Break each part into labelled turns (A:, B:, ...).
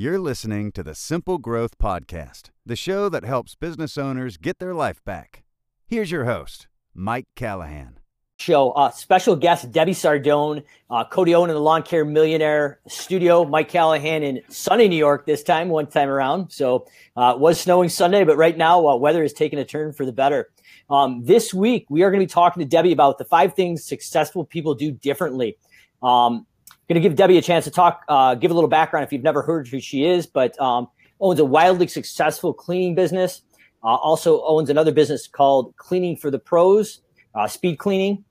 A: You're listening to the Simple Growth Podcast, the show that helps business owners get their life back. Here's your host, Mike Callahan.
B: Show uh, special guest Debbie Sardone, uh, Cody Owen in the Lawn Care Millionaire Studio, Mike Callahan in sunny New York this time, one time around. So uh, it was snowing Sunday, but right now uh, weather is taking a turn for the better. Um, this week we are going to be talking to Debbie about the five things successful people do differently. Um, going to give Debbie a chance to talk, uh, give a little background if you've never heard who she is, but um, owns a wildly successful cleaning business. Uh, also owns another business called Cleaning for the Pros, uh, Speed Cleaning,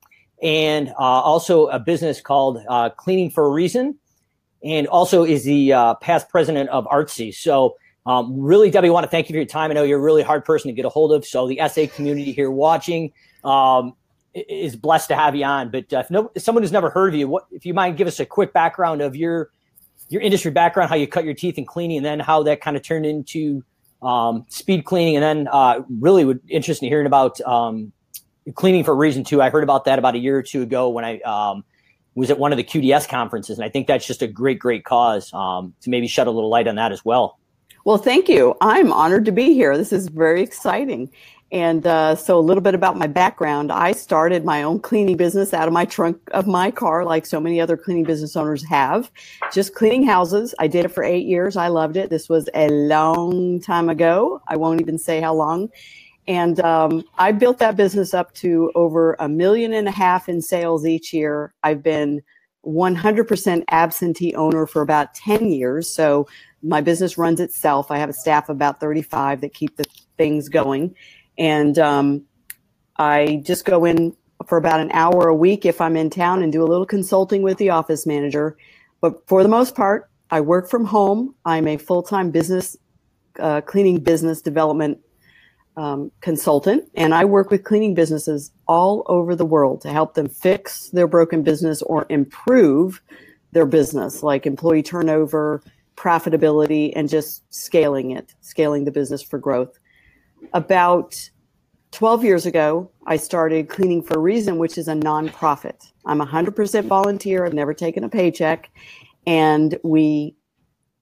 B: and uh, also a business called uh, Cleaning for a Reason, and also is the uh, past president of ARCSI. So, um, really, Debbie, I want to thank you for your time. I know you're a really hard person to get a hold of. So, the SA community here watching, um, is blessed to have you on. But uh, if, no, if someone who's never heard of you, what if you mind give us a quick background of your your industry background, how you cut your teeth in cleaning, and then how that kind of turned into um, speed cleaning, and then uh, really would interest in hearing about um, cleaning for a reason too. I heard about that about a year or two ago when I um, was at one of the QDS conferences, and I think that's just a great, great cause um, to maybe shed a little light on that as well.
C: Well, thank you. I'm honored to be here. This is very exciting. And uh, so, a little bit about my background. I started my own cleaning business out of my trunk of my car, like so many other cleaning business owners have, just cleaning houses. I did it for eight years. I loved it. This was a long time ago. I won't even say how long. And um, I built that business up to over a million and a half in sales each year. I've been 100% absentee owner for about 10 years. So, my business runs itself. I have a staff of about 35 that keep the things going and um, I just go in for about an hour a week if I'm in town and do a little consulting with the office manager. But for the most part, I work from home. I'm a full time business uh, cleaning business development um, consultant, and I work with cleaning businesses all over the world to help them fix their broken business or improve their business, like employee turnover, profitability, and just scaling it, scaling the business for growth about 12 years ago, I started Cleaning for a Reason, which is a nonprofit. I'm 100% volunteer. I've never taken a paycheck. And we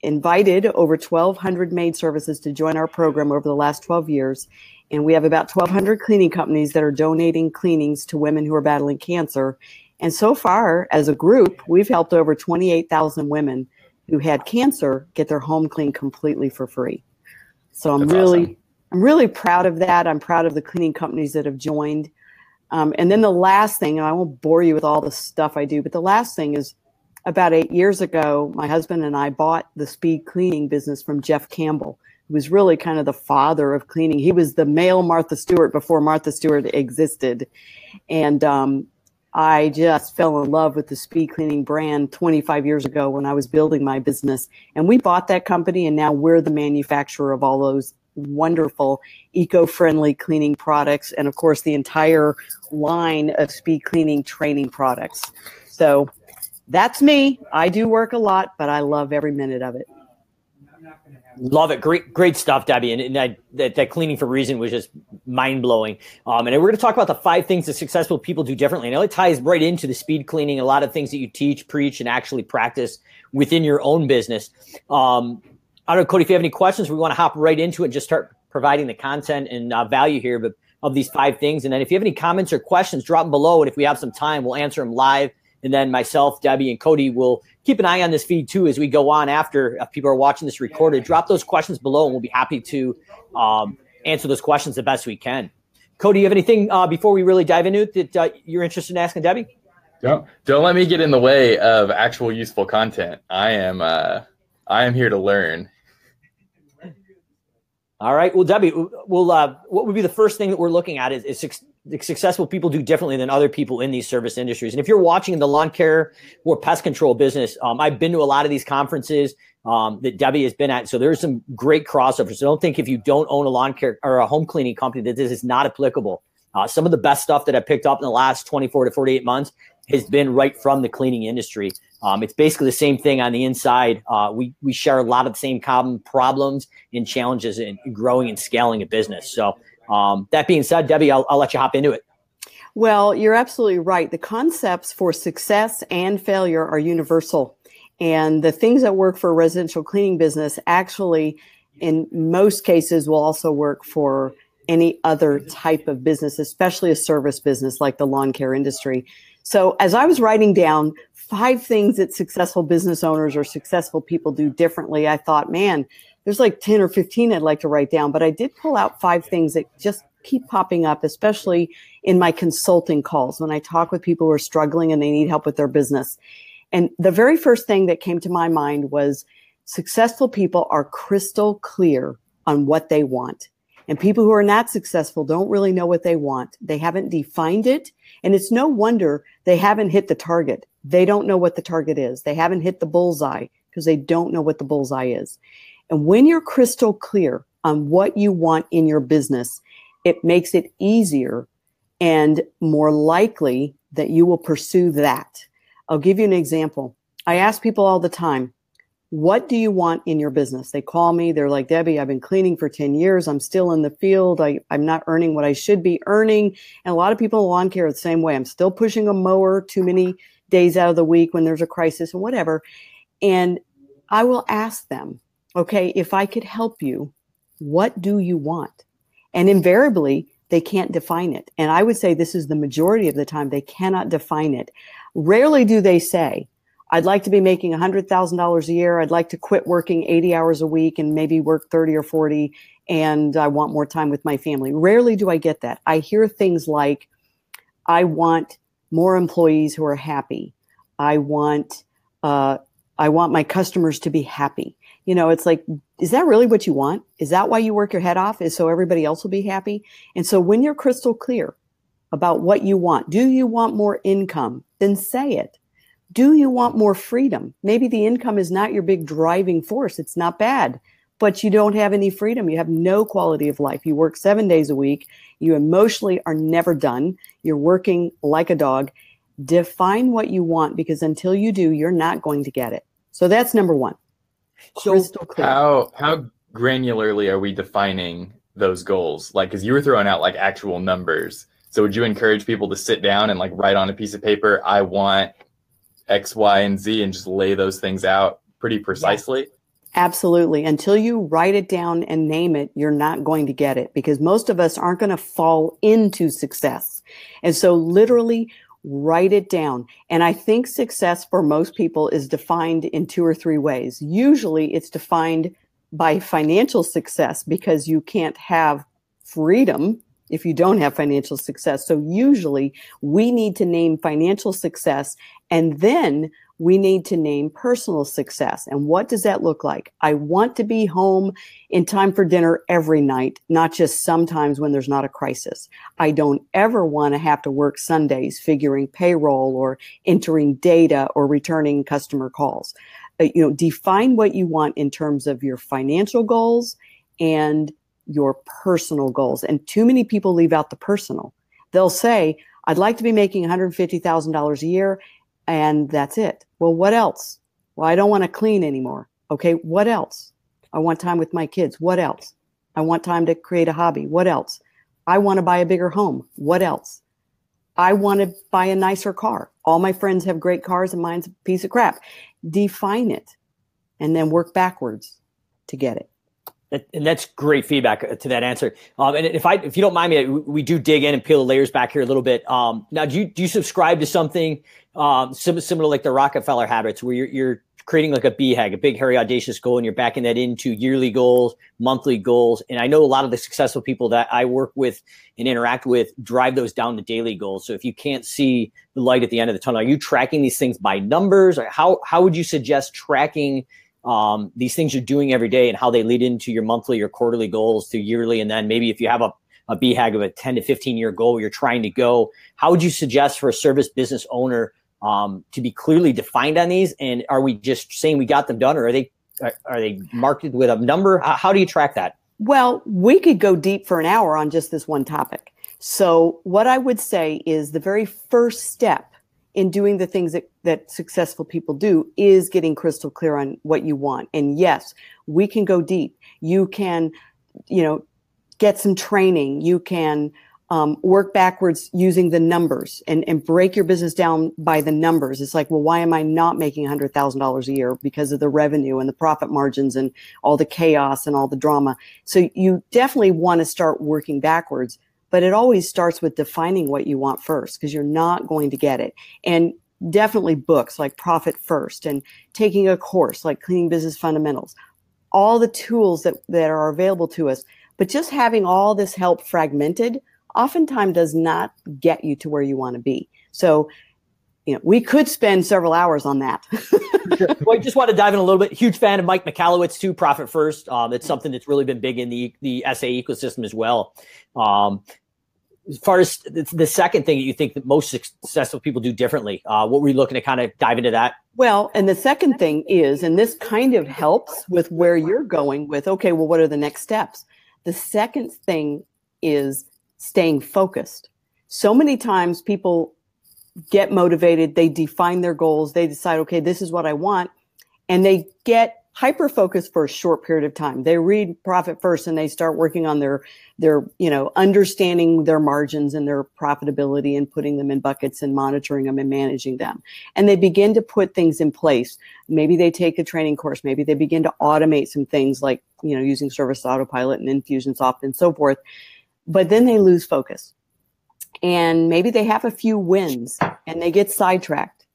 C: invited over 1,200 maid services to join our program over the last 12 years. And we have about 1,200 cleaning companies that are donating cleanings to women who are battling cancer. And so far, as a group, we've helped over 28,000 women who had cancer get their home cleaned completely for free. So I'm That's really awesome. I'm really proud of that. I'm proud of the cleaning companies that have joined. Um, and then the last thing, and I won't bore you with all the stuff I do, but the last thing is about eight years ago, my husband and I bought the speed cleaning business from Jeff Campbell, who was really kind of the father of cleaning. He was the male Martha Stewart before Martha Stewart existed. And um, I just fell in love with the speed cleaning brand 25 years ago when I was building my business. And we bought that company, and now we're the manufacturer of all those wonderful eco-friendly cleaning products and of course the entire line of speed cleaning training products so that's me i do work a lot but i love every minute of it
B: Love it. Great, great stuff, Debbie. And, and that, that, cleaning for reason was just mind blowing. Um, and we're going to talk about the five things that successful people do differently. And it ties right into the speed cleaning, a lot of things that you teach, preach, and actually practice within your own business. Um, I don't know, Cody, if you have any questions, we want to hop right into it and just start providing the content and uh, value here but of these five things. And then if you have any comments or questions, drop them below. And if we have some time, we'll answer them live. And then myself, Debbie, and Cody will keep an eye on this feed too as we go on after if people are watching this recorded. Drop those questions below and we'll be happy to um, answer those questions the best we can. Cody, you have anything uh, before we really dive into it that uh, you're interested in asking Debbie?
D: Don't don't let me get in the way of actual useful content. I am uh, I am here to learn
B: all right. Well, Debbie, well, uh, what would be the first thing that we're looking at is, is su- successful people do differently than other people in these service industries. And if you're watching in the lawn care or pest control business, um, I've been to a lot of these conferences um, that Debbie has been at. So there's some great crossovers. So don't think if you don't own a lawn care or a home cleaning company that this is not applicable. Uh, some of the best stuff that I picked up in the last 24 to 48 months has been right from the cleaning industry. Um, it's basically the same thing on the inside. Uh, we we share a lot of the same common problems and challenges in growing and scaling a business. So um, that being said, Debbie, I'll, I'll let you hop into it.
C: Well, you're absolutely right. The concepts for success and failure are universal. And the things that work for a residential cleaning business actually, in most cases, will also work for any other type of business, especially a service business like the lawn care industry. So, as I was writing down five things that successful business owners or successful people do differently, I thought, man, there's like 10 or 15 I'd like to write down, but I did pull out five things that just keep popping up, especially in my consulting calls when I talk with people who are struggling and they need help with their business. And the very first thing that came to my mind was successful people are crystal clear on what they want. And people who are not successful don't really know what they want. They haven't defined it. And it's no wonder they haven't hit the target. They don't know what the target is. They haven't hit the bullseye because they don't know what the bullseye is. And when you're crystal clear on what you want in your business, it makes it easier and more likely that you will pursue that. I'll give you an example. I ask people all the time, what do you want in your business? They call me, they're like, Debbie, I've been cleaning for 10 years. I'm still in the field. I, I'm not earning what I should be earning. And a lot of people in lawn care are the same way. I'm still pushing a mower too many days out of the week when there's a crisis and whatever. And I will ask them, okay, if I could help you, what do you want? And invariably, they can't define it. And I would say this is the majority of the time they cannot define it. Rarely do they say, I'd like to be making $100,000 a year. I'd like to quit working 80 hours a week and maybe work 30 or 40 and I want more time with my family. Rarely do I get that. I hear things like, I want more employees who are happy. I want, uh, I want my customers to be happy you know, it's like, is that really what you want? Is that why you work your head off? Is so everybody else will be happy? And so when you're crystal clear about what you want, do you want more income? Then say it. Do you want more freedom? Maybe the income is not your big driving force. It's not bad, but you don't have any freedom. You have no quality of life. You work seven days a week. You emotionally are never done. You're working like a dog. Define what you want because until you do, you're not going to get it. So that's number one.
D: So how how granularly are we defining those goals? Like, because you were throwing out like actual numbers. So would you encourage people to sit down and like write on a piece of paper, I want X, Y, and Z, and just lay those things out pretty precisely?
C: Yes. Absolutely. Until you write it down and name it, you're not going to get it because most of us aren't going to fall into success. And so literally write it down. And I think success for most people is defined in two or three ways. Usually it's defined by financial success because you can't have freedom if you don't have financial success. So usually we need to name financial success and then we need to name personal success. And what does that look like? I want to be home in time for dinner every night, not just sometimes when there's not a crisis. I don't ever want to have to work Sundays figuring payroll or entering data or returning customer calls. Uh, you know, define what you want in terms of your financial goals and your personal goals. And too many people leave out the personal. They'll say, I'd like to be making $150,000 a year and that's it. Well, what else? Well, I don't want to clean anymore. Okay, what else? I want time with my kids. What else? I want time to create a hobby. What else? I want to buy a bigger home. What else? I want to buy a nicer car. All my friends have great cars and mine's a piece of crap. Define it and then work backwards to get it
B: and that's great feedback uh, to that answer. Um, and if I, if you don't mind me, we do dig in and peel the layers back here a little bit. Um, now, do you do you subscribe to something um, similar, similar like the Rockefeller habits, where you're, you're creating like a BHAG, a big, hairy, audacious goal, and you're backing that into yearly goals, monthly goals. And I know a lot of the successful people that I work with and interact with drive those down to daily goals. So if you can't see the light at the end of the tunnel, are you tracking these things by numbers? Or how how would you suggest tracking? Um, these things you're doing every day and how they lead into your monthly or quarterly goals to yearly. And then maybe if you have a, a BHAG of a 10 to 15 year goal you're trying to go, how would you suggest for a service business owner um, to be clearly defined on these? And are we just saying we got them done or are they, are, are they marked with a number? How, how do you track that?
C: Well, we could go deep for an hour on just this one topic. So what I would say is the very first step in doing the things that, that successful people do is getting crystal clear on what you want. And yes, we can go deep. You can, you know, get some training. You can um, work backwards using the numbers and, and break your business down by the numbers. It's like, well, why am I not making $100,000 a year? Because of the revenue and the profit margins and all the chaos and all the drama. So you definitely want to start working backwards, but it always starts with defining what you want first because you're not going to get it. And definitely books like Profit First and taking a course like Cleaning Business Fundamentals, all the tools that, that are available to us. But just having all this help fragmented oftentimes does not get you to where you want to be. So, you know, we could spend several hours on that.
B: well, I just want to dive in a little bit. Huge fan of Mike Michalowicz too. Profit first. Um, it's something that's really been big in the the SA ecosystem as well. Um, as far as the second thing that you think that most successful people do differently, uh, what were you looking to kind of dive into that?
C: Well, and the second thing is, and this kind of helps with where you're going with, okay, well, what are the next steps? The second thing is staying focused. So many times people get motivated, they define their goals, they decide, okay, this is what I want, and they get hyper focused for a short period of time. They read profit first and they start working on their their, you know, understanding their margins and their profitability and putting them in buckets and monitoring them and managing them. And they begin to put things in place. Maybe they take a training course, maybe they begin to automate some things like, you know, using service autopilot and Infusionsoft and so forth but then they lose focus. And maybe they have a few wins and they get sidetracked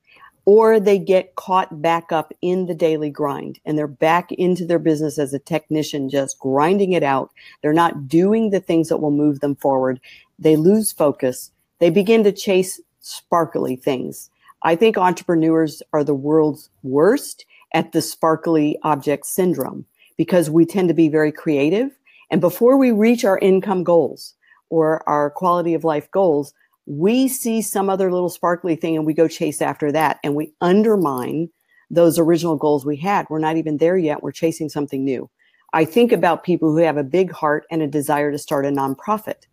C: or they get caught back up in the daily grind and they're back into their business as a technician, just grinding it out. They're not doing the things that will move them forward. They lose focus. They begin to chase sparkly things. I think entrepreneurs are the world's worst at the sparkly object syndrome because we tend to be very creative and before we reach our income goals or our quality of life goals, we see some other little sparkly thing and we go chase after that and we undermine those original goals we had. We're not even there yet. We're chasing something new. I think about people who have a big heart and a desire to start a nonprofit.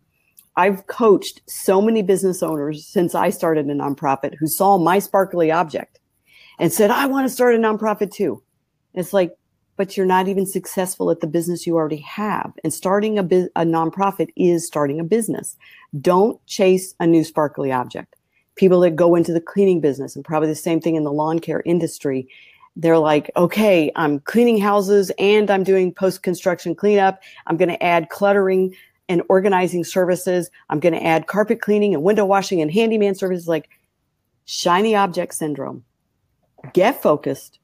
C: I've coached so many business owners since I started a nonprofit who saw my sparkly object and said, I want to start a nonprofit too. It's like, but you're not even successful at the business you already have. And starting a, bu- a nonprofit is starting a business. Don't chase a new sparkly object. People that go into the cleaning business and probably the same thing in the lawn care industry, they're like, okay, I'm cleaning houses and I'm doing post construction cleanup. I'm going to add cluttering and organizing services. I'm going to add carpet cleaning and window washing and handyman services like shiny object syndrome. Get focused,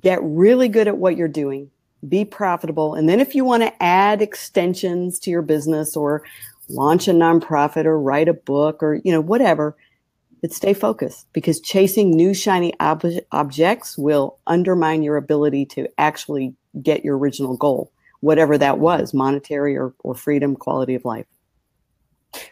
C: get really good at what you're doing, be profitable. And then if you want to add extensions to your business or launch a nonprofit or write a book or, you know, whatever, but stay focused because chasing new shiny ob- objects will undermine your ability to actually get your original goal, whatever that was, monetary or, or freedom, quality of life.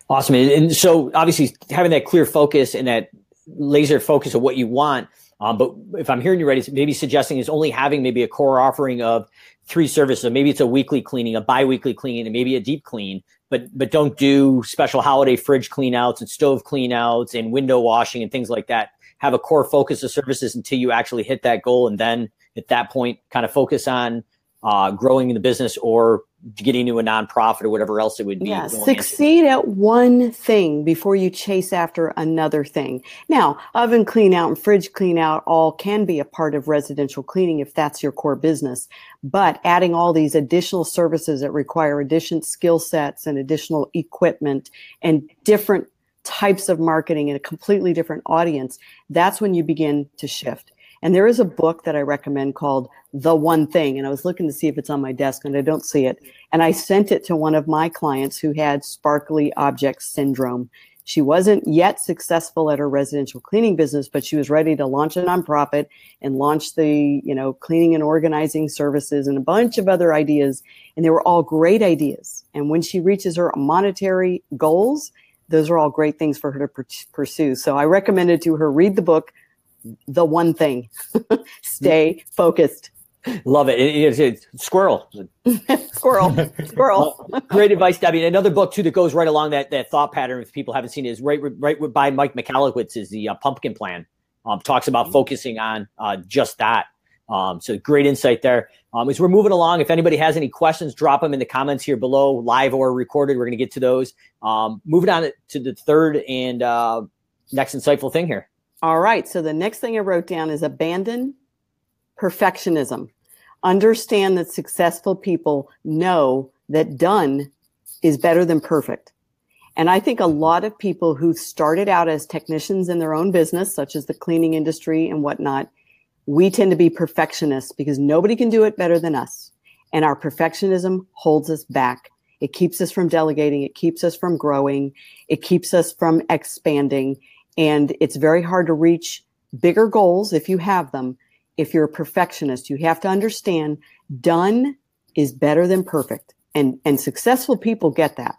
B: Awesome. And so obviously having that clear focus and that laser focus of what you want um, but if I'm hearing you right, maybe suggesting is only having maybe a core offering of three services. So maybe it's a weekly cleaning, a biweekly cleaning, and maybe a deep clean. But but don't do special holiday fridge cleanouts and stove cleanouts and window washing and things like that. Have a core focus of services until you actually hit that goal, and then at that point, kind of focus on uh, growing the business or getting into a nonprofit or whatever else it would be.
C: Yeah, succeed at one thing before you chase after another thing. Now, oven clean out and fridge clean out all can be a part of residential cleaning if that's your core business. But adding all these additional services that require additional skill sets and additional equipment and different types of marketing and a completely different audience, that's when you begin to shift. And there is a book that I recommend called The One Thing. And I was looking to see if it's on my desk and I don't see it. And I sent it to one of my clients who had sparkly object syndrome. She wasn't yet successful at her residential cleaning business, but she was ready to launch a nonprofit and launch the, you know, cleaning and organizing services and a bunch of other ideas. And they were all great ideas. And when she reaches her monetary goals, those are all great things for her to pursue. So I recommended to her read the book the one thing. Stay focused.
B: Love it, it, it, it squirrel.
C: Squirrel. Squirrel.
B: Great advice debbie. And another book too that goes right along that that thought pattern if people haven't seen it is right right by mike michalowicz is the uh, pumpkin plan. Um, talks about mm-hmm. focusing on uh, just that. Um, so great insight there. Um, as we're moving along, if anybody has any questions, drop them in the comments here below, live or recorded. We're going to get to those. Um, moving on to the third and uh, next insightful thing here.
C: All right. So the next thing I wrote down is abandon perfectionism. Understand that successful people know that done is better than perfect. And I think a lot of people who started out as technicians in their own business, such as the cleaning industry and whatnot, we tend to be perfectionists because nobody can do it better than us. And our perfectionism holds us back. It keeps us from delegating. It keeps us from growing. It keeps us from expanding. And it's very hard to reach bigger goals if you have them. If you're a perfectionist, you have to understand done is better than perfect. And, and successful people get that.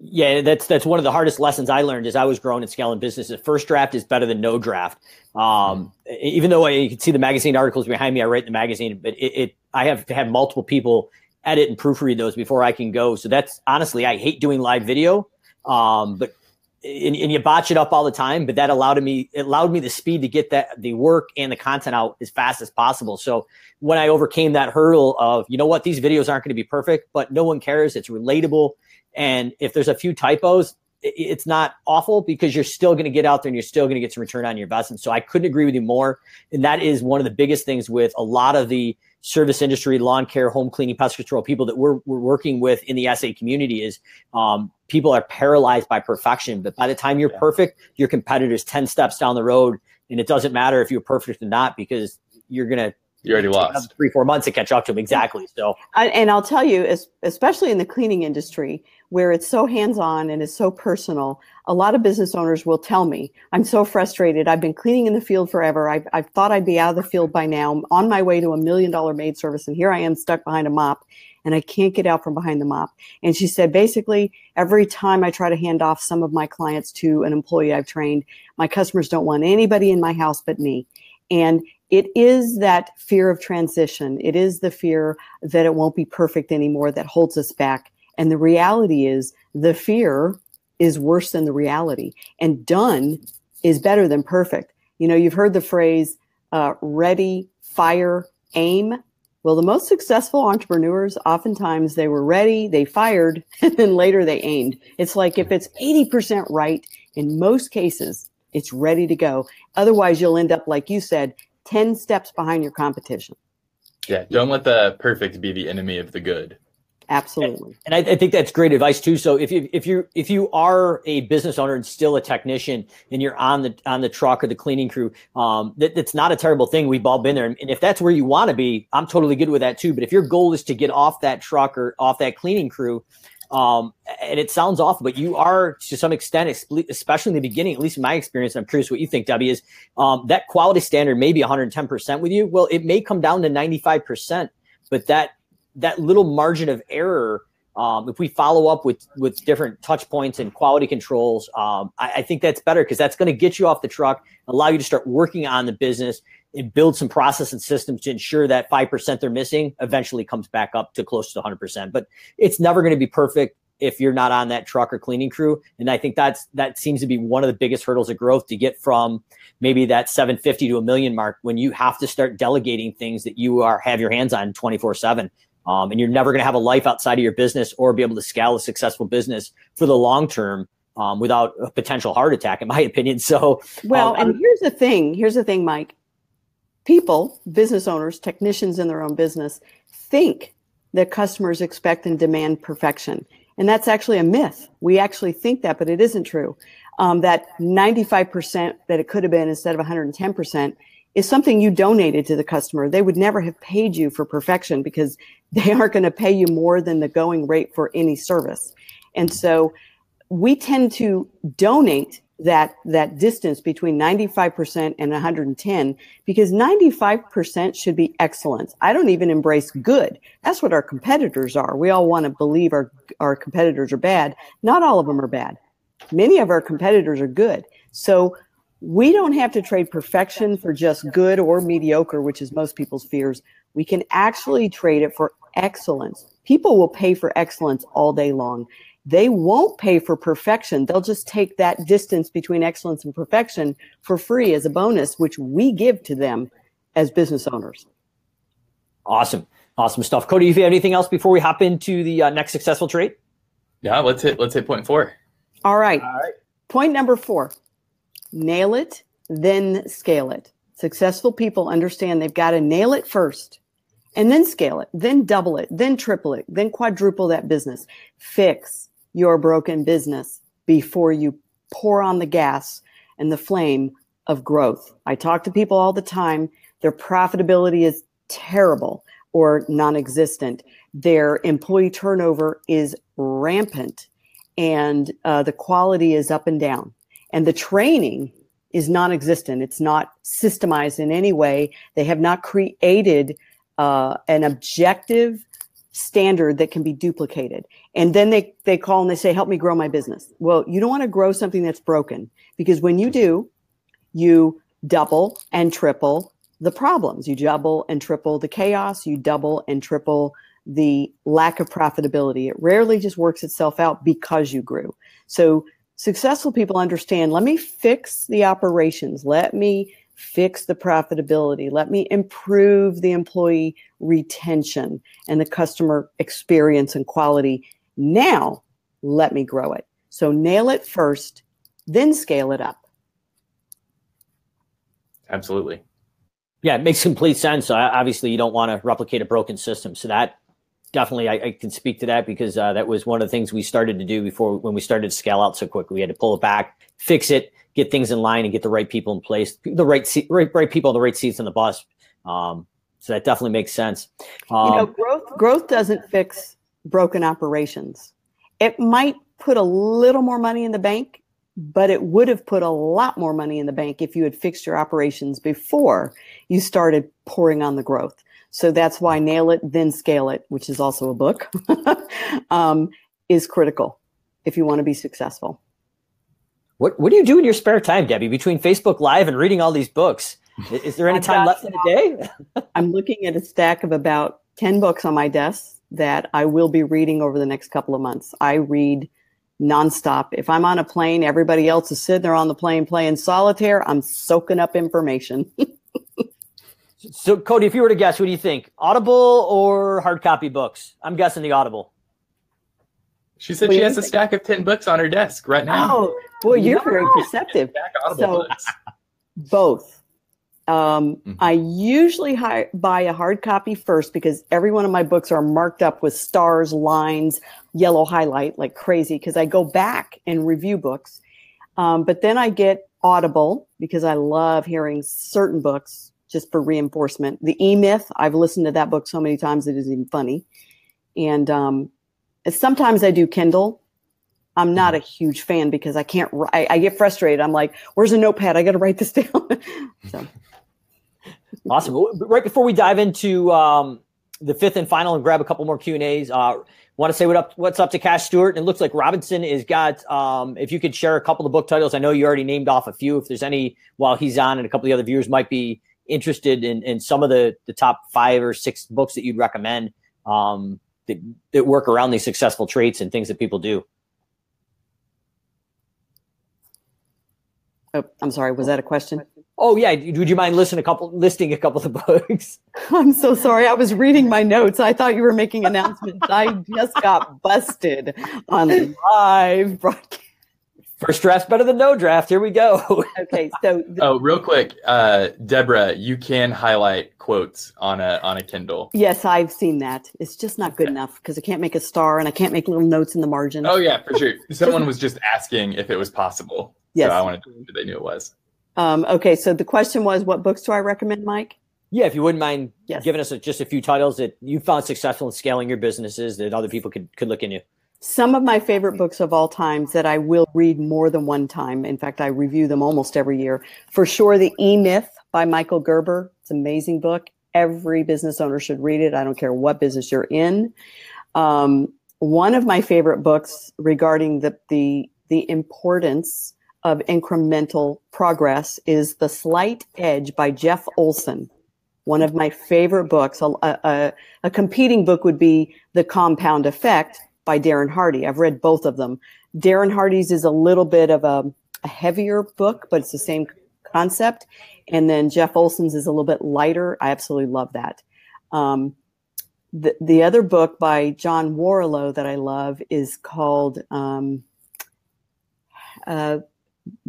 B: Yeah, that's that's one of the hardest lessons I learned as I was growing and scaling business. The first draft is better than no draft. Um, even though I, you can see the magazine articles behind me, I write in the magazine, but it, it I have to have multiple people edit and proofread those before I can go. So that's honestly, I hate doing live video. Um, but and, and, you botch it up all the time, but that allowed me it allowed me the speed to get that the work and the content out as fast as possible. So when I overcame that hurdle of you know what these videos aren't going to be perfect, but no one cares, it's relatable, and if there's a few typos, it's not awful because you're still going to get out there and you're still going to get some return on your investment. So I couldn't agree with you more. And that is one of the biggest things with a lot of the service industry, lawn care, home cleaning, pest control people that we're, we're working with in the SA community is um, people are paralyzed by perfection. But by the time you're yeah. perfect, your competitor's 10 steps down the road. And it doesn't matter if you're perfect or not because you're going to
D: you already lost
B: three, four months to catch up to them. Exactly. So,
C: and I'll tell you, especially in the cleaning industry, where it's so hands-on and it's so personal, a lot of business owners will tell me, "I'm so frustrated. I've been cleaning in the field forever. I've, I've thought I'd be out of the field by now. I'm on my way to a million-dollar maid service, and here I am stuck behind a mop." and I can't get out from behind the mop. And she said, basically, every time I try to hand off some of my clients to an employee I've trained, my customers don't want anybody in my house but me. And it is that fear of transition. It is the fear that it won't be perfect anymore that holds us back. And the reality is the fear is worse than the reality. And done is better than perfect. You know, you've heard the phrase uh, ready, fire, aim. Well, the most successful entrepreneurs, oftentimes they were ready, they fired, and then later they aimed. It's like if it's 80% right, in most cases, it's ready to go. Otherwise, you'll end up, like you said, 10 steps behind your competition.
D: Yeah, don't let the perfect be the enemy of the good.
C: Absolutely.
B: And I, I, think that's great advice too. So if you if you if you are a business owner and still a technician and you're on the on the truck or the cleaning crew, um, that, that's not a terrible thing. We've all been there. And if that's where you want to be, I'm totally good with that too. But if your goal is to get off that truck or off that cleaning crew, um, and it sounds awful, but you are to some extent, especially in the beginning, at least in my experience, I'm curious what you think, Debbie, is um, that quality standard may be 110% with you. Well, it may come down to 95%, but that that little margin of error, um, if we follow up with with different touch points and quality controls, um, I, I think that's better because that's going to get you off the truck, allow you to start working on the business, and build some process and systems to ensure that 5% they're missing eventually comes back up to close to 100%. But it's never going to be perfect if you're not on that truck or cleaning crew. And I think that's that seems to be one of the biggest hurdles of growth to get from maybe that 750 to a million mark when you have to start delegating things that you are have your hands on 24 7. Um, and you're never going to have a life outside of your business or be able to scale a successful business for the long term um, without a potential heart attack, in my opinion. So,
C: well, um, and here's the thing. Here's the thing, Mike people, business owners, technicians in their own business, think that customers expect and demand perfection. And that's actually a myth. We actually think that, but it isn't true. Um, that 95% that it could have been instead of 110% is something you donated to the customer. They would never have paid you for perfection because they aren't going to pay you more than the going rate for any service. And so we tend to donate that that distance between 95% and 110 because 95% should be excellence. I don't even embrace good. That's what our competitors are. We all want to believe our our competitors are bad. Not all of them are bad. Many of our competitors are good. So we don't have to trade perfection for just good or mediocre, which is most people's fears. We can actually trade it for excellence. People will pay for excellence all day long they won't pay for perfection. They'll just take that distance between excellence and perfection for free as a bonus, which we give to them as business owners.
B: Awesome. Awesome stuff. Cody, if you have anything else before we hop into the uh, next successful trait?
D: Yeah, let's hit let's hit point four.
C: All right. All right. Point number four. Nail it, then scale it. Successful people understand they've got to nail it first and then scale it, then double it, then triple it, then quadruple that business. Fix your broken business before you pour on the gas and the flame of growth. I talk to people all the time. Their profitability is terrible or non existent. Their employee turnover is rampant and uh, the quality is up and down. And the training is non existent. It's not systemized in any way. They have not created uh, an objective standard that can be duplicated. And then they, they call and they say, help me grow my business. Well, you don't want to grow something that's broken because when you do, you double and triple the problems. You double and triple the chaos. You double and triple the lack of profitability. It rarely just works itself out because you grew. So successful people understand, let me fix the operations. Let me fix the profitability. Let me improve the employee retention and the customer experience and quality. Now, let me grow it. So nail it first, then scale it up.
D: Absolutely.
B: Yeah, it makes complete sense. So obviously, you don't want to replicate a broken system. So that definitely, I, I can speak to that because uh, that was one of the things we started to do before when we started to scale out so quickly. We had to pull it back, fix it, get things in line, and get the right people in place, the right seat, right, right people the right seats on the bus. Um, so that definitely makes sense.
C: Um, you know, um, growth growth doesn't fix broken operations. It might put a little more money in the bank but it would have put a lot more money in the bank if you had fixed your operations before you started pouring on the growth. So that's why Nail It, Then Scale It, which is also a book, um, is critical if you want to be successful.
B: What, what do you do in your spare time, Debbie, between Facebook Live and reading all these books? Is there any time left in the day?
C: I'm looking at a stack of about 10 books on my desk that I will be reading over the next couple of months. I read – nonstop. If I'm on a plane, everybody else is sitting there on the plane playing solitaire. I'm soaking up information.
B: so, Cody, if you were to guess, what do you think? Audible or hard copy books? I'm guessing the Audible.
D: She said what she has a stack of 10 books on her desk right now.
C: Oh, boy, you're very perceptive. So, both. Um, mm-hmm. I usually hi- buy a hard copy first because every one of my books are marked up with stars, lines, yellow highlight like crazy because I go back and review books. Um, but then I get Audible because I love hearing certain books just for reinforcement. The E Myth, I've listened to that book so many times it isn't even funny. And um, sometimes I do Kindle. I'm not a huge fan because I can't. I, I get frustrated. I'm like, "Where's a notepad? I got to write this down." so,
B: awesome. Right before we dive into um, the fifth and final and grab a couple more Q and A's, uh, want to say what up what's up to Cash Stewart. And it looks like Robinson is got um, if you could share a couple of book titles. I know you already named off a few. If there's any while he's on and a couple of the other viewers might be interested in, in some of the the top five or six books that you'd recommend um, that, that work around these successful traits and things that people do.
C: Oh, I'm sorry. Was that a question?
B: Oh yeah, would you mind listing a couple, listing a couple of books?
C: I'm so sorry. I was reading my notes. I thought you were making announcements. I just got busted on live broadcast.
B: First draft better than no draft. Here we go.
C: okay, so
D: the- oh, real quick, uh, Deborah, you can highlight quotes on a on a Kindle.
C: Yes, I've seen that. It's just not good okay. enough because I can't make a star and I can't make little notes in the margin.
D: Oh yeah, for sure. Someone was just asking if it was possible. Yes, so I wanted to make sure they knew it was.
C: Um, okay, so the question was, what books do I recommend, Mike?
B: Yeah, if you wouldn't mind yes. giving us a, just a few titles that you found successful in scaling your businesses that other people could, could look into.
C: Some of my favorite books of all times that I will read more than one time. In fact, I review them almost every year. For sure, The E Myth by Michael Gerber. It's an amazing book. Every business owner should read it. I don't care what business you're in. Um, one of my favorite books regarding the the the importance of incremental progress is The Slight Edge by Jeff Olson. One of my favorite books. A, a, a, competing book would be The Compound Effect by Darren Hardy. I've read both of them. Darren Hardy's is a little bit of a, a heavier book, but it's the same concept. And then Jeff Olson's is a little bit lighter. I absolutely love that. Um, the, the other book by John Warrillow that I love is called um, uh,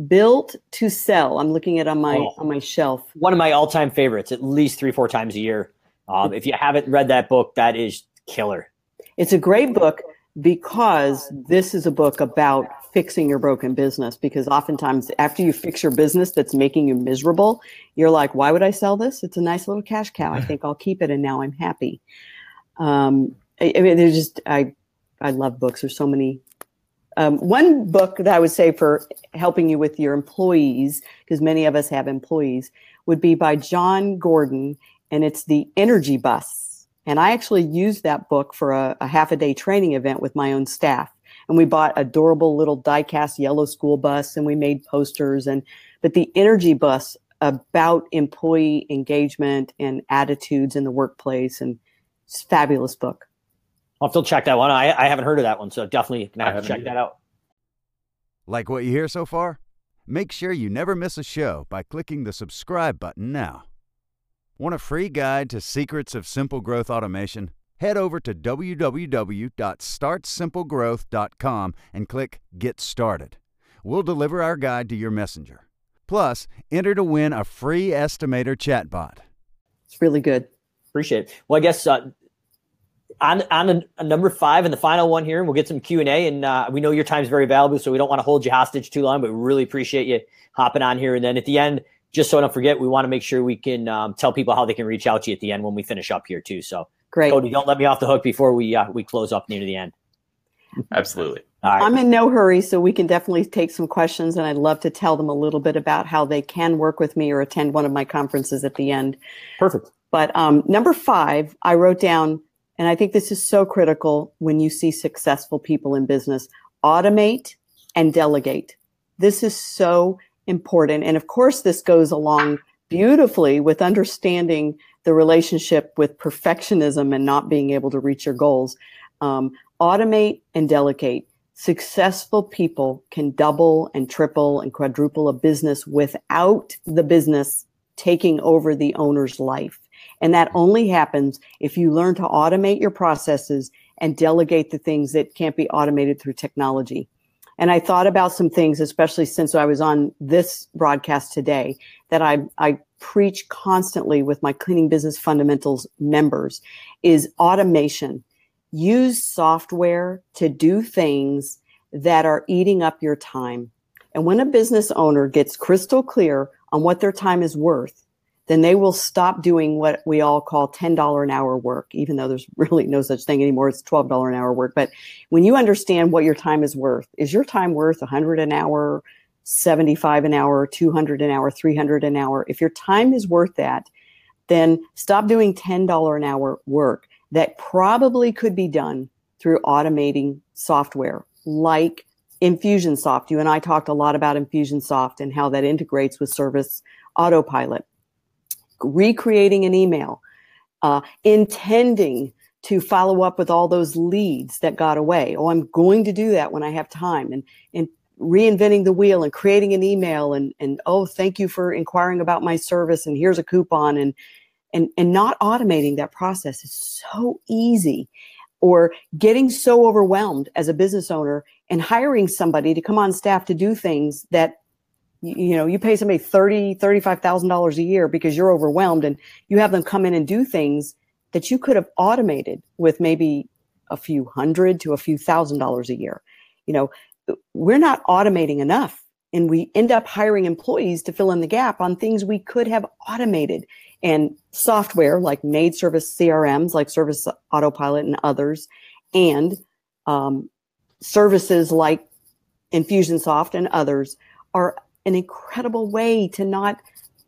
C: Built to Sell. I'm looking at it on my oh, on my shelf.
B: One of my all time favorites, at least three four times a year. Um, if you haven't read that book, that is killer.
C: It's a great book because this is a book about fixing your broken business. Because oftentimes, after you fix your business that's making you miserable, you're like, why would I sell this? It's a nice little cash cow. I think I'll keep it, and now I'm happy. Um, I, I mean, there's just I I love books. There's so many. Um, one book that I would say for helping you with your employees, because many of us have employees, would be by Jon Gordon, and it's the Energy Bus and I actually used that book for a, a half a day training event with my own staff. And we bought adorable little die-cast yellow school bus and we made posters and, but the energy bus about employee engagement and attitudes in the workplace and it's fabulous book.
B: I'll still check that one. I, I haven't heard of that one, so definitely gonna have to check either. that out.
A: Like what you hear so far? Make sure you never miss a show by clicking the subscribe button now. Want a free guide to secrets of simple growth automation? Head over to www.startsimplegrowth.com and click Get Started. We'll deliver our guide to your messenger. Plus, enter to win a free estimator chatbot.
C: It's really good.
B: Appreciate it. Well, I guess uh, on on a, a, number five and the final one here, and we'll get some Q and A. And uh, we know your time is very valuable, so we don't want to hold you hostage too long. But we really appreciate you hopping on here. And then at the end, just so I don't forget, we want to make sure we can um, tell people how they can reach out to you at the end when we finish up here too. So
C: great,
B: Cody, don't let me off the hook before we uh, we close up near the end.
D: Absolutely.
C: I'm in no hurry, so we can definitely take some questions, and I'd love to tell them a little bit about how they can work with me or attend one of my conferences at the end.
B: Perfect.
C: But um, number five, I wrote down, and I think this is so critical when you see successful people in business: automate and delegate. This is so important. And of course, this goes along beautifully with understanding the relationship with perfectionism and not being able to reach your goals. Um, automate and delegate. Successful people can double and triple and quadruple a business without the business taking over the owner's life. And that only happens if you learn to automate your processes and delegate the things that can't be automated through technology. And I thought about some things, especially since I was on this broadcast today, that I, I preach constantly with my cleaning business fundamentals members is automation. Use software to do things that are eating up your time. And when a business owner gets crystal clear on what their time is worth, then they will stop doing what we all call $10 an hour work, even though there's really no such thing anymore. It's $12 an hour work. But when you understand what your time is worth, is your time worth 100 an hour, 75 an hour, 200 an hour, 300 an hour? If your time is worth that, then stop doing $10 an hour work that probably could be done through automating software like Infusionsoft. You and I talked a lot about Infusionsoft and how that integrates with Service Autopilot recreating an email, uh, intending to follow up with all those leads that got away. Oh, I'm going to do that when I have time and, and reinventing the wheel and creating an email and, and, oh, thank you for inquiring about my service. And here's a coupon and, and, and not automating that process is so easy or getting so overwhelmed as a business owner and hiring somebody to come on staff to do things that you, you know, you pay somebody thirty, thirty-five thousand dollars a year because you're overwhelmed, and you have them come in and do things that you could have automated with maybe a few hundred to a few thousand dollars a year. You know, we're not automating enough, and we end up hiring employees to fill in the gap on things we could have automated. And software like maid service CRMs, like Service Autopilot and others, and um, services like Infusionsoft and others are an incredible way to not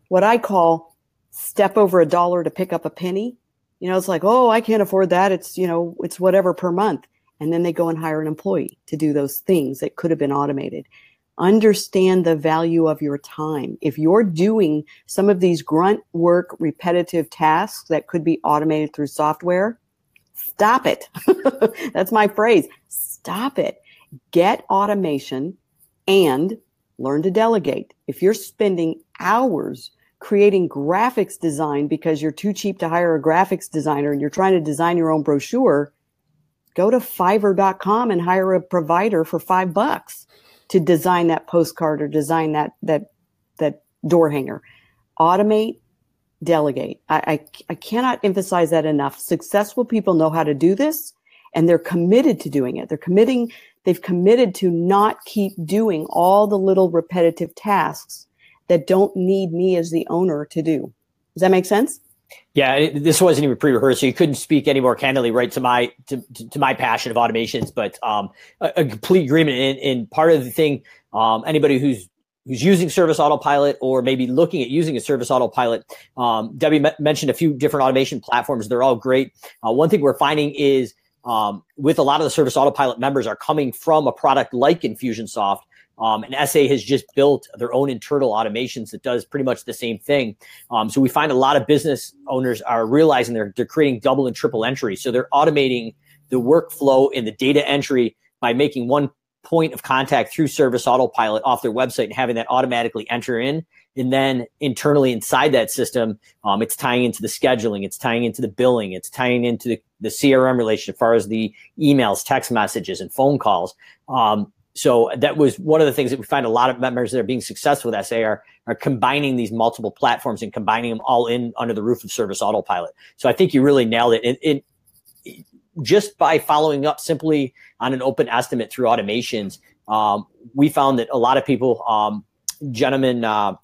C: what I call step over a dollar to pick up a penny. You know, it's like, oh, I can't afford that. It's, you know, it's whatever per month. And then they go and hire an employee to do those things that could have been automated. Understand the value of your time. If you're doing some of these grunt work, repetitive tasks that could be automated through software, stop it. That's my phrase. Stop it. Get automation and learn to delegate. If you're spending hours creating graphics design because you're too cheap to hire a graphics designer and you're trying to design your own brochure, go to fiverr.com and hire a provider for 5 bucks to design that postcard or design that that that door hanger. Automate, delegate. I, I, I cannot emphasize that enough. Successful people know how to do this and they're committed to doing it. They're committing, they've committed to not keep doing all the little repetitive tasks that don't need me as the owner to do. Does that make sense?
B: Yeah, it, this wasn't even pre-rehearsed, so you couldn't speak any more candidly, right, to my to, to my passion of automations. But um, a, a complete agreement. And, and part of the thing, um, anybody who's who's using Service Autopilot or maybe looking at using a Service Autopilot, um, Debbie m- mentioned a few different automation platforms. They're all great. Uh, one thing we're finding is um, with a lot of the Service Autopilot members are coming from a product like Infusionsoft. Um, and SA has just built their own internal automations that does pretty much the same thing. Um, so we find a lot of business owners are realizing they're, they're creating double and triple entry. So they're automating the workflow and the data entry by making one point of contact through Service Autopilot off their website and having that automatically enter in. And then internally inside that system, um, it's tying into the scheduling, it's tying into the billing, it's tying into the, the CRM relation as far as the emails, text messages, and phone calls. Um, so that was one of the things that we find a lot of members that are being successful with SA are, are combining these multiple platforms and combining them all in under the roof of Service Autopilot. So I think you really nailed it. it, it just by following up simply on an open estimate through automations, um, we found that a lot of people, um, gentlemen uh,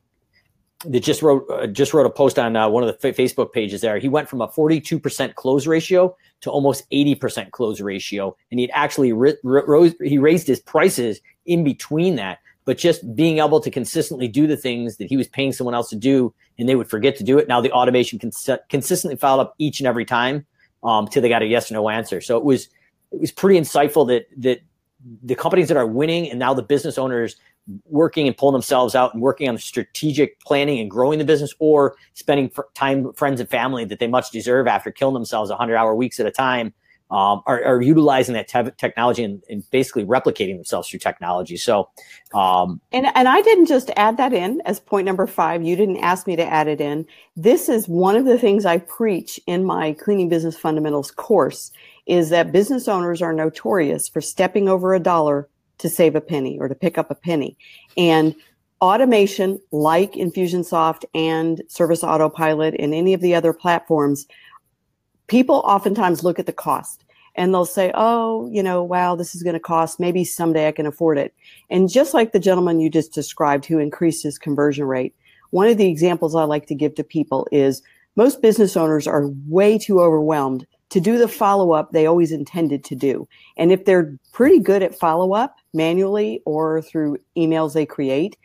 B: that just wrote uh, just wrote a post on uh, one of the f- Facebook pages there. He went from a 42% close ratio to almost 80% close ratio, and he'd actually ri- rose, he raised his prices in between that. But just being able to consistently do the things that he was paying someone else to do, and they would forget to do it. Now the automation cons- consistently followed up each and every time um, till they got a yes or no answer. So it was it was pretty insightful that that the companies that are winning and now the business owners working and pulling themselves out and working on the strategic planning and growing the business or spending time with friends and family that they much deserve after killing themselves 100 hour weeks at a time um, are, are, utilizing that te- technology and, and, basically replicating themselves through technology. So, um,
C: and and I didn't just add that in as point number five. You didn't ask me to add it in. This is one of the things I preach in my Cleaning Business Fundamentals course. Is that business owners are notorious for stepping over a dollar to save a penny or to pick up a penny, and automation like Infusionsoft and Service Autopilot and any of the other platforms people oftentimes look at the cost and they'll say, oh, you know, wow, this is going to cost. Maybe someday I can afford it. And just like the gentleman you just described who increased his conversion rate, one of the examples I like to give to people is most business owners are way too overwhelmed to do the follow up they always intended to do. And if they're pretty good at follow up manually or through emails they create,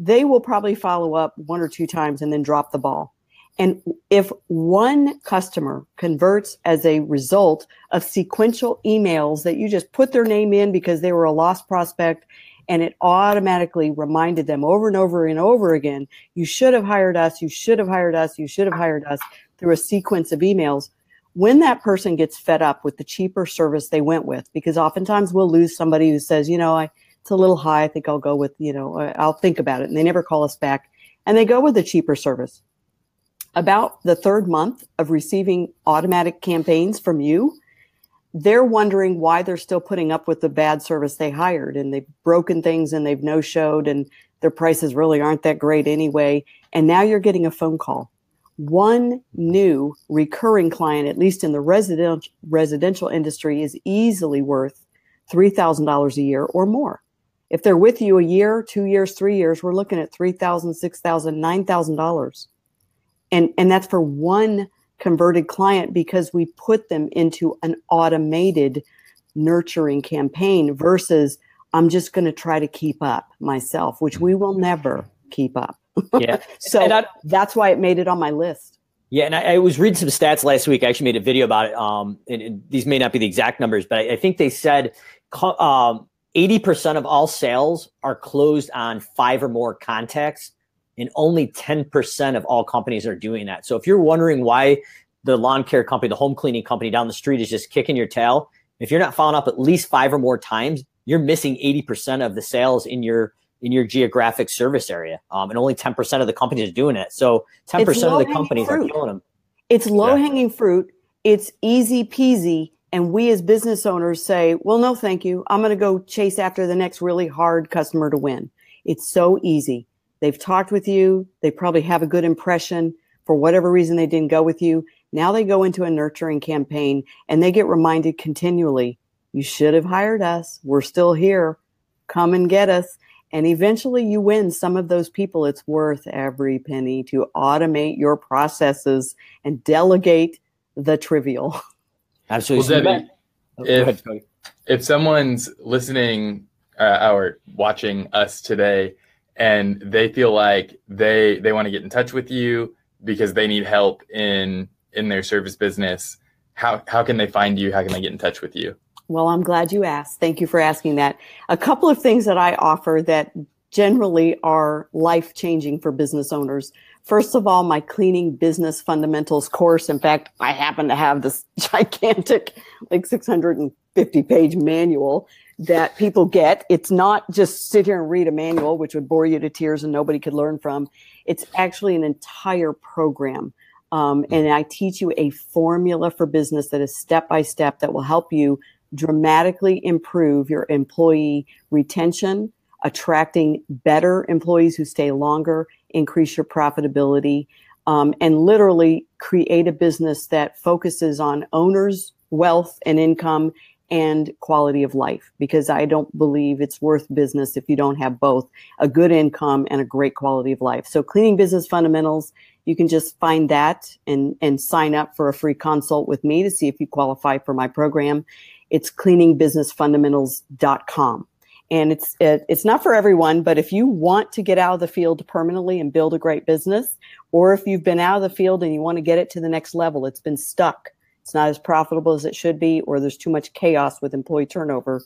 C: they will probably follow up one or two times and then drop the ball. And if one customer converts as a result of sequential emails that you just put their name in because they were a lost prospect and it automatically reminded them over and over and over again, you should have hired us, you should have hired us, you should have hired us through a sequence of emails. When that person gets fed up with the cheaper service they went with, because oftentimes we'll lose somebody who says, you know, I, it's a little high. I think I'll go with, you know, I'll think about it. And they never call us back and they go with the cheaper service about the third month of receiving automatic campaigns from you, they're wondering why they're still putting up with the bad service they hired and they've broken things and they've no showed and their prices really aren't that great anyway. And now you're getting a phone call. One new recurring client, at least in the residential residential industry, is easily worth $3,000 a year or more. If they're with you a year, two years, three years, we're looking at $3,000, $6,000, $9,000 and and that's for one converted client because we put them into an automated nurturing campaign versus I'm just going to try to keep up myself, which we will never keep up.
B: Yeah.
C: so I, that's why it made it on my list.
B: Yeah, and I, I, was reading some stats last week. I actually made a video about it. Um, and, and these may not be the exact numbers, but I, I think they said um, 80% of all sales are closed on five or more contacts and only 10% of all companies are doing that. So if you're wondering why the lawn care company, the home cleaning company down the street is just kicking your tail, if you're not following up at least five or more times, you're missing 80% of the sales in your in your geographic service area. Um, and only 10% of the companies are doing it. So 10% of the companies fruit. are killing them.
C: It's low yeah. hanging fruit. It's easy peasy. And we as business owners say, well, no, thank you. I'm going to go chase after the next really hard customer to win. It's so easy. They've talked with you. They probably have a good impression. For whatever reason, they didn't go with you. Now they go into a nurturing campaign and they get reminded continually, you should have hired us. We're still here. Come and get us. And eventually you win some of those people. It's worth every penny to automate your processes and delegate the trivial.
B: Absolutely. Well, Debbie,
D: oh, if, if someone's listening uh, or watching us today and they feel like they they want to get in touch with you because they need help in in their service business, how how can they find you? How can they get in touch with you?
C: Well, I'm glad you asked. Thank you for asking that. A couple of things that I offer that generally are life changing for business owners. First of all, my cleaning business fundamentals course. In fact, I happen to have this gigantic, like 650 page manual that people get. It's not just sit here and read a manual, which would bore you to tears and nobody could learn from. It's actually an entire program. Um, and I teach you a formula for business that is step by step that will help you dramatically improve your employee retention, attracting better employees who stay longer, increase your profitability, um, and literally create a business that focuses on owners' wealth and income and quality of life because I don't believe it's worth business if you don't have both a good income and a great quality of life. So cleaning business fundamentals, you can just find that and, and sign up for a free consult with me to see if you qualify for my program. It's cleaningbusinessfundamentals.com and it's it, it's not for everyone but if you want to get out of the field permanently and build a great business or if you've been out of the field and you want to get it to the next level it's been stuck. It's not as profitable as it should be or there's too much chaos with employee turnover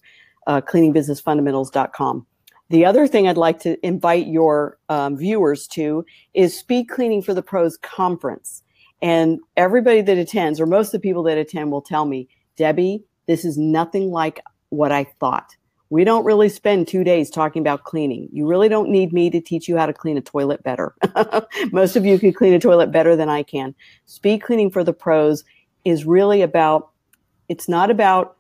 C: uh, cleaningbusinessfundamentals.com the other thing i'd like to invite your um, viewers to is speed cleaning for the pros conference. And everybody that attends or most of the people that attend will tell me debbie this is nothing like what i thought we don't really spend two days talking about cleaning. You really don't need me to teach you how to clean a toilet better. Most of you can clean a toilet better than I can. Speed cleaning for the pros is really about, it's not about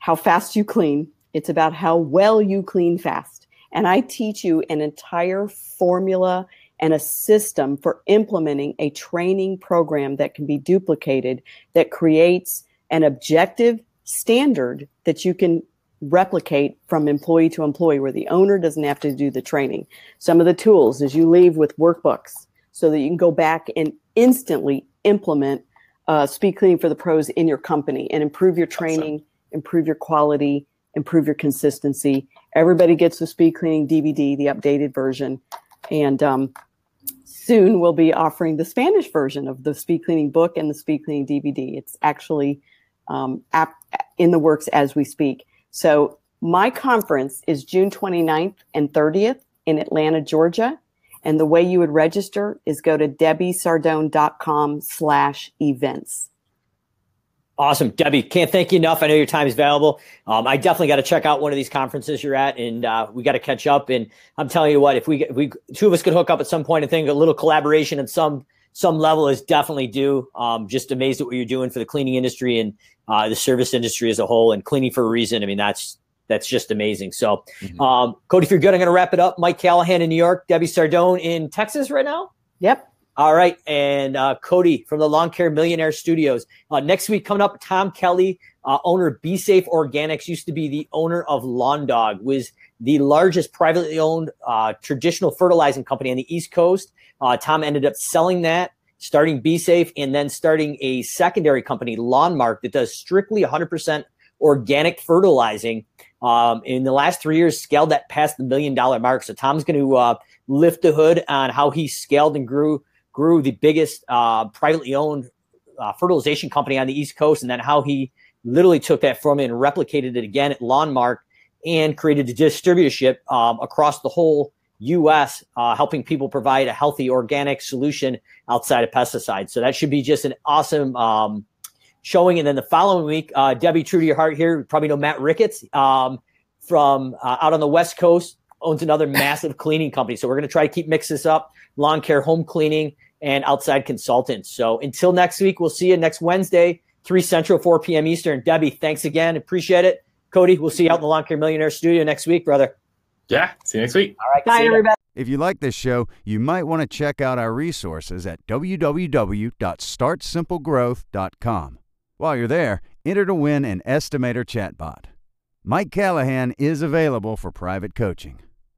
C: how fast you clean. It's about how well you clean fast. And I teach you an entire formula and a system for implementing a training program that can be duplicated that creates an objective standard that you can replicate from employee to employee where the owner doesn't have to do the training. Some of the tools is you leave with workbooks so that you can go back and instantly implement uh, speed cleaning for the pros in your company and improve your training, awesome. improve your quality, improve your consistency. Everybody gets the speed cleaning DVD, the updated version. And um, soon we'll be offering the Spanish version of the speed cleaning book and the speed cleaning DVD. It's actually um, app in the works as we speak. So my conference is June 29th and 30th in Atlanta, Georgia. And the way you would register is go to debbiesardone.com slash events.
B: Awesome. Debbie, can't thank you enough. I know your time is valuable. Um, I definitely got to check out one of these conferences you're at and uh, we got to catch up. And I'm telling you what, if we, if we, two of us could hook up at some point and think a little collaboration at some, some level is definitely due. Um, just amazed at what you're doing for the cleaning industry and uh, the service industry as a whole and cleaning for a reason. I mean, that's that's just amazing. So, mm-hmm. um, Cody, if you're good, I'm going to wrap it up. Mike Callahan in New York, Debbie Sardone in Texas right now.
C: Yep.
B: All right, and uh, Cody from the Lawn Care Millionaire Studios. Uh, next week coming up, Tom Kelly, uh, owner of Be Safe Organics, used to be the owner of Lawn Dawg, was the largest privately owned uh, traditional fertilizing company on the East Coast. Uh, Tom ended up selling that starting Be Safe, and then starting a secondary company, Lawnmark, that does strictly 100% organic fertilizing. Um, in the last three years, scaled that past the million dollar mark. So Tom's going to uh, lift the hood on how he scaled and grew grew the biggest uh, privately owned uh, fertilization company on the East Coast, and then how he literally took that from and replicated it again at Lawnmark and created a distributorship um, across the whole U.S., uh, helping people provide a healthy organic solution outside of pesticides. So that should be just an awesome um, showing. And then the following week, uh, Debbie, true to your heart here, you probably know Matt Ricketts um, from uh, out on the West Coast, owns another massive cleaning company. So we're going to try to keep mix this up: lawn care, home cleaning, and outside consultants. So until next week, we'll see you next Wednesday, three Central, four p.m. Eastern. Debbie, thanks again. Appreciate it. Cody, we'll see you out in the Lawn Care Millionaire studio next week, brother.
D: Yeah. See you next week.
B: All right.
C: Bye, everybody.
A: If you like this show, you might want to check out our resources at www.startsimplegrowth.com. While you're there, enter to win an estimator chatbot. Mike Callahan is available for private coaching.